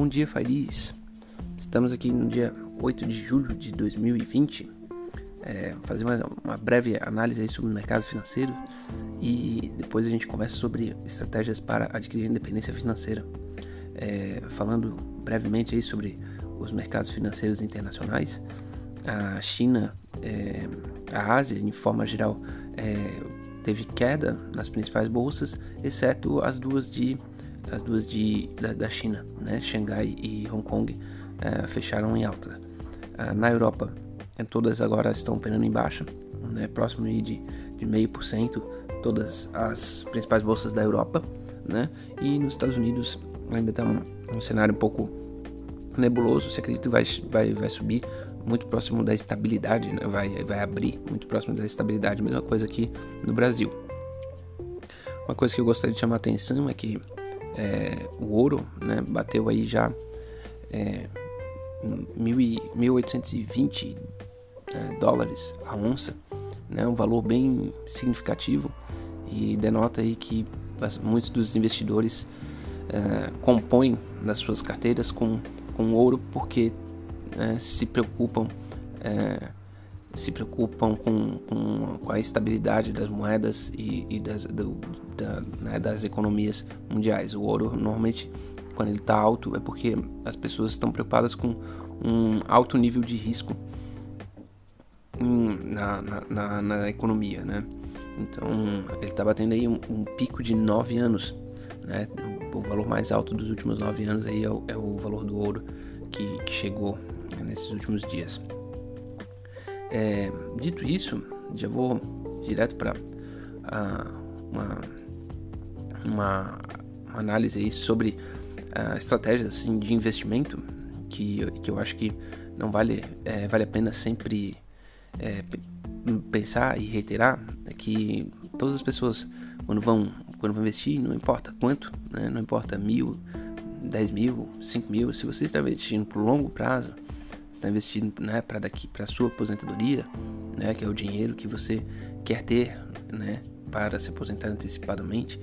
Bom dia, Fariz. Estamos aqui no dia 8 de julho de 2020. É, fazer uma, uma, breve análise sobre o mercado financeiro e depois a gente conversa sobre estratégias para adquirir independência financeira. É, falando brevemente aí sobre os mercados financeiros internacionais, a China, é, a Ásia, em forma geral, é, teve queda nas principais bolsas, exceto as duas de as duas de, da, da China, né? Xangai e Hong Kong, uh, fecharam em alta. Uh, na Europa, eh, todas agora estão operando em baixa, né? próximo de, de meio por cento, todas as principais bolsas da Europa, né? E nos Estados Unidos ainda está um, um, cenário um pouco nebuloso, se acredita que vai, vai, vai subir muito próximo da estabilidade, né? vai, vai abrir muito próximo da estabilidade, mesma coisa aqui no Brasil. Uma coisa que eu gostaria de chamar a atenção é que é, o ouro né, bateu aí já é, 1.820 é, dólares a onça, né, um valor bem significativo e denota aí que muitos dos investidores é, compõem nas suas carteiras com, com ouro porque é, se preocupam é, se preocupam com, com, com, a estabilidade das moedas e, e das, do, da, né, das economias mundiais. O ouro, normalmente, quando ele está alto, é porque as pessoas estão preocupadas com um alto nível de risco na, na, na, na economia, né? Então, ele está batendo aí um, um, pico de 9 anos, né? O, valor mais alto dos últimos 9 anos aí é o, é o valor do ouro que, que chegou né, nesses últimos dias. É, dito isso, já vou direto para uh, uma, uma, análise aí sobre uh, estratégias assim, de investimento que, que eu acho que não vale, é, vale a pena sempre é, pensar e reiterar é que todas as pessoas quando vão, quando vão investir, não importa quanto, né, não importa mil, dez mil, cinco mil, se você está investindo por longo prazo, está investindo né, para daqui para sua aposentadoria, né, que é o dinheiro que você quer ter, né, para se aposentar antecipadamente.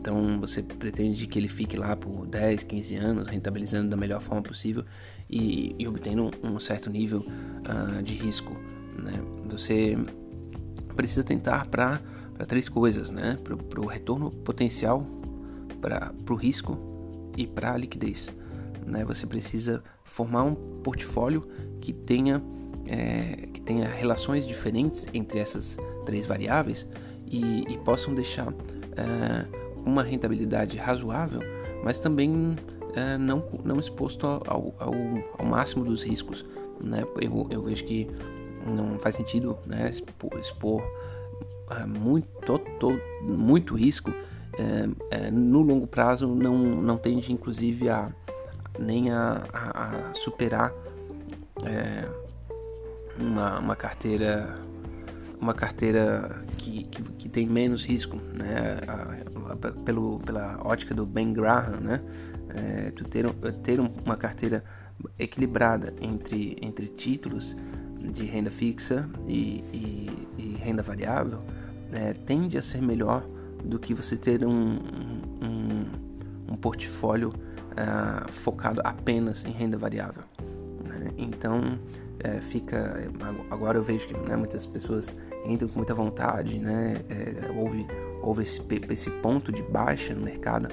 Então você pretende que ele fique lá por 10, 15 anos, rentabilizando da melhor forma possível e, e obtendo um, certo nível uh, de risco. Né? Você precisa tentar para três coisas, né? para o retorno potencial, para o risco e para a liquidez né? Você precisa formar um portfólio que tenha, é, que tenha relações diferentes entre essas três variáveis e, e possam deixar é, uma rentabilidade razoável, mas também é, não, não exposto ao, ao, ao, máximo dos riscos. Né? Eu, eu vejo que não faz sentido né, expor, expor é, muito, todo, muito risco. É, é, no longo prazo não, não tende inclusive a, nem a, a, a superar é, uma, uma carteira uma carteira que, que, que, tem menos risco, né? Pelo, pela ótica do Ben Graham, né? É, tu ter, ter uma carteira equilibrada entre, entre títulos de renda fixa e, e, e renda variável é, tende a ser melhor do que você ter um, um, um portfólio uh, focado apenas em renda variável. Né? Então, uh, fica. Agora eu vejo que né, muitas pessoas entram com muita vontade, né? É, houve houve esse, esse ponto de baixa no mercado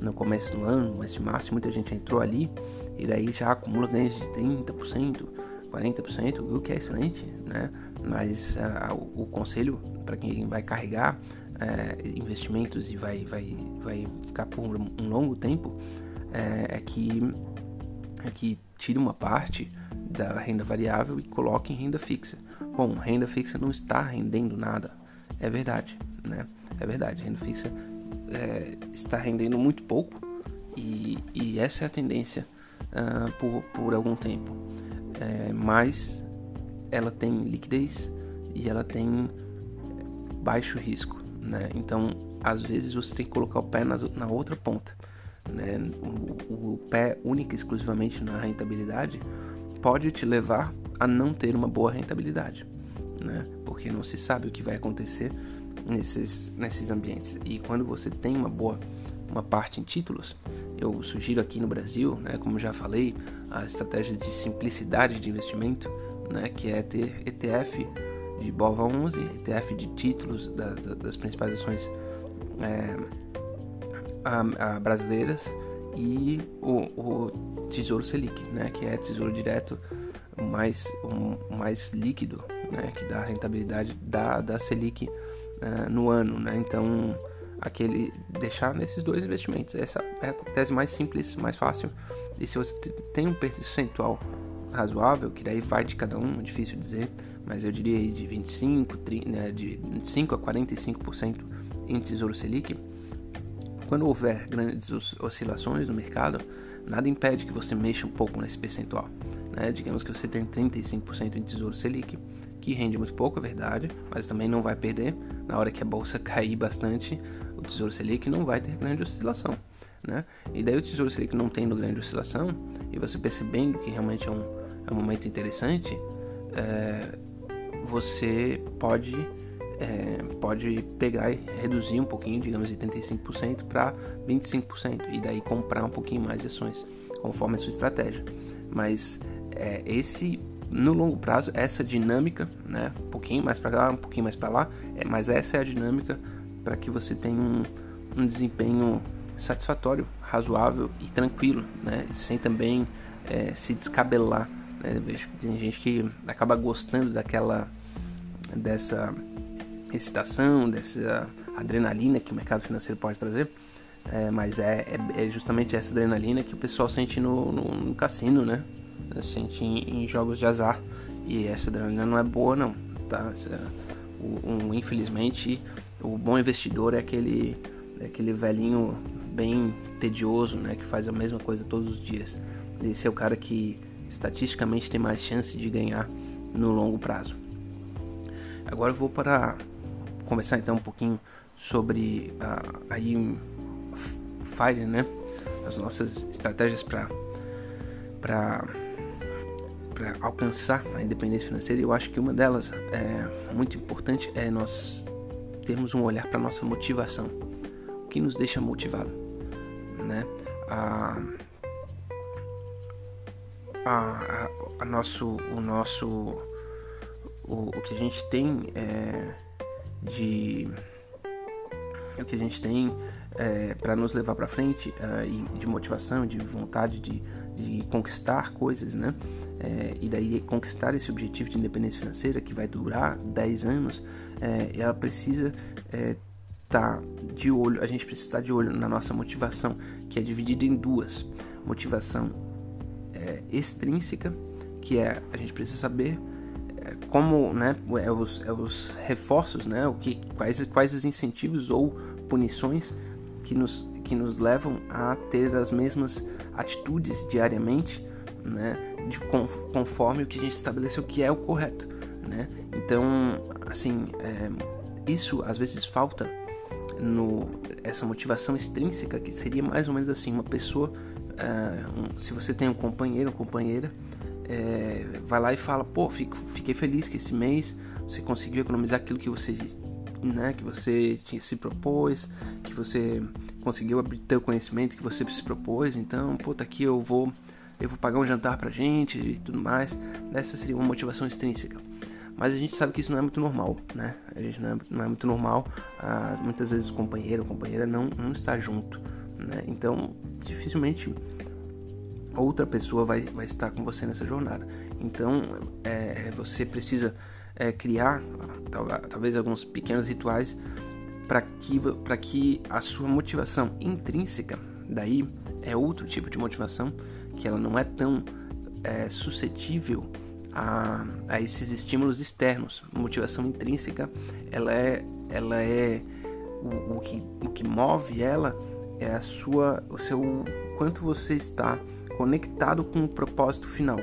no começo do ano, mas de março, muita gente entrou ali e daí já acumula ganhos de 30%, 40%, o que é excelente, né? Mas uh, o, o, conselho para quem vai carregar uh, investimentos e vai, vai, vai ficar por um longo tempo é, é, que, é que tire uma parte da renda variável e coloque em renda fixa. Bom, renda fixa não está rendendo nada. É verdade, né? É verdade, renda fixa é, está rendendo muito pouco e, e essa é a tendência uh, por, por algum tempo. É, mas ela tem liquidez e ela tem baixo risco, né? Então, às vezes você tem que colocar o pé na, na outra ponta né, o, o pé única exclusivamente na rentabilidade pode te levar a não ter uma boa rentabilidade, né? Porque não se sabe o que vai acontecer nesses, nesses ambientes. E quando você tem uma boa uma parte em títulos, eu sugiro aqui no Brasil, né, como já falei, a estratégia de simplicidade de investimento, né, que é ter ETF de BOVA 11, ETF de títulos da, da, das principais ações é, a, a brasileiras e o, o, Tesouro Selic, né, que é Tesouro Direto mais, mais líquido, né, que dá rentabilidade da, da Selic uh, no ano. Né, então, aquele deixar nesses dois investimentos. Essa é a tese mais simples, mais fácil. E se você tem um percentual razoável, que daí vai de cada um, é difícil dizer, mas eu diria de 25, 30, né, de 25 a 45% em Tesouro Selic. Quando houver grandes oscilações no mercado, nada impede que você mexa um pouco nesse percentual. Né? Digamos que você tem 35% em Tesouro Selic, que rende muito pouco, é verdade, mas também não vai perder. Na hora que a bolsa cair bastante, o Tesouro Selic não vai ter grande oscilação. Né? E daí o Tesouro Selic não tendo grande oscilação, e você percebendo que realmente é um, é um momento interessante, é, você pode, é, pode pegar e reduzir um pouquinho, digamos de 35% para 25%, e daí comprar um pouquinho mais de ações, conforme a sua estratégia. Mas é, esse no longo prazo essa dinâmica, né, um pouquinho mais para lá, um pouquinho mais para lá, é, mas essa é a dinâmica para que você tenha um, um, desempenho satisfatório, razoável e tranquilo, né, sem também é, se descabelar. Né, tem gente que acaba gostando daquela dessa excitação, dessa adrenalina que o mercado financeiro pode trazer. É, mas é, é, é, justamente essa adrenalina que o pessoal sente no, no, no cassino, né? sente em, em, jogos de azar. E essa adrenalina não é boa, não. Tá? É, o, um, infelizmente, o bom investidor é aquele, é aquele velhinho bem tedioso, né? Que faz a mesma coisa todos os dias. Esse é o cara que estatisticamente tem mais chance de ganhar no longo prazo. Agora eu vou para conversar então um pouquinho sobre a, aí Fire, né? As nossas estratégias para para alcançar a independência financeira, eu acho que uma delas é muito importante é nós termos um olhar para nossa motivação. O que nos deixa motivado, né? A, a, a nosso, o nosso, o, o que a gente tem é, de o que a gente tem é, para nos levar para frente uh, de motivação, de vontade de, de conquistar coisas, né? É, e daí conquistar esse objetivo de independência financeira que vai durar 10 anos, é, ela precisa estar tá de olho, a gente precisa estar de olho na nossa motivação, que é dividida em duas: motivação é, extrínseca, que é a gente precisa saber é, como, né, é os, é os reforços, né, o que, quais, quais os incentivos ou punições que nos, que nos levam a ter as mesmas atitudes diariamente, né, de, conforme o que a gente estabeleceu que é o correto, né? Então, assim, é, isso às vezes falta no essa motivação extrínseca que seria mais ou menos assim uma pessoa, é, um, se você tem um companheiro, uma companheira, é, vai lá e fala, pô, fico, fiquei feliz que esse mês você conseguiu economizar aquilo que você né, que você tinha, se propôs, que você conseguiu abrir teu conhecimento que você se propôs, então, puta, aqui eu vou eu vou pagar um jantar pra gente e tudo mais. Essa seria uma motivação extrínseca. Mas a gente sabe que isso não é muito normal, né? A gente não é, não é muito normal. Ah, muitas vezes o companheiro ou companheira não, não está junto, né? Então, dificilmente outra pessoa vai, vai estar com você nessa jornada. Então, é, você precisa é, criar talvez alguns pequenos rituais para que, que a sua motivação intrínseca, daí é outro tipo de motivação, que ela não é tão é, suscetível a, a esses estímulos externos. Motivação intrínseca, ela é, ela é o, o, que, o que move ela é a sua, o seu quanto você está conectado com o propósito final.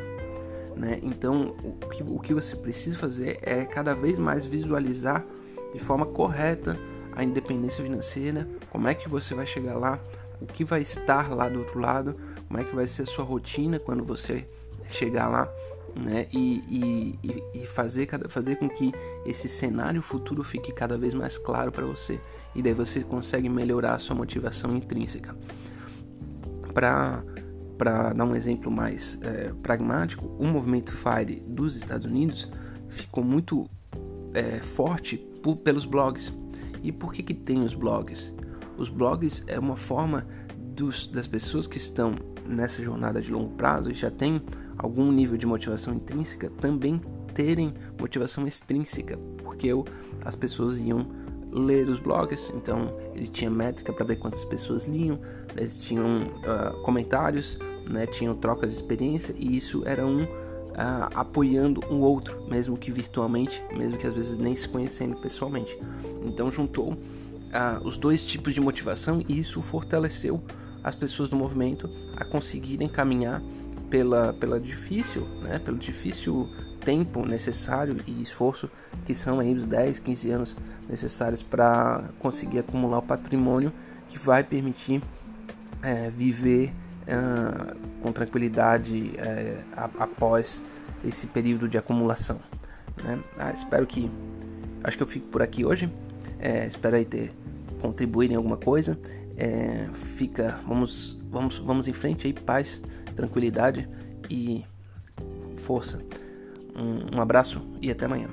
Né? Então, o que, o que você precisa fazer é cada vez mais visualizar de forma correta a independência financeira, como é que você vai chegar lá, o que vai estar lá do outro lado, como é que vai ser a sua rotina quando você chegar lá, né? E, e, e fazer, fazer com que esse cenário futuro fique cada vez mais claro para você. E daí você consegue melhorar a sua motivação intrínseca. para para dar um exemplo mais é, pragmático, o movimento FIRE dos Estados Unidos ficou muito é, forte por, pelos blogs. E por que, que tem os blogs? Os blogs é uma forma dos, das pessoas que estão nessa jornada de longo prazo e já tem algum nível de motivação intrínseca também terem motivação extrínseca, porque eu, as pessoas iam ler os blogs, então ele tinha métrica para ver quantas pessoas liam, eles tinham uh, comentários, né, tinham trocas de experiência e isso era um uh, apoiando um outro, mesmo que virtualmente, mesmo que às vezes nem se conhecendo pessoalmente. Então juntou uh, os dois tipos de motivação e isso fortaleceu as pessoas do movimento a conseguirem caminhar pela, pela difícil, né, pelo difícil tempo necessário e esforço que são aí os 10, 15 anos necessários para conseguir acumular o patrimônio que vai permitir é, viver é, com tranquilidade é, após esse período de acumulação. Né? Ah, espero que. Acho que eu fico por aqui hoje. É, espero aí ter contribuído em alguma coisa. É, fica, vamos, vamos, vamos em frente aí, paz, tranquilidade e força. Um, um abraço e até amanhã.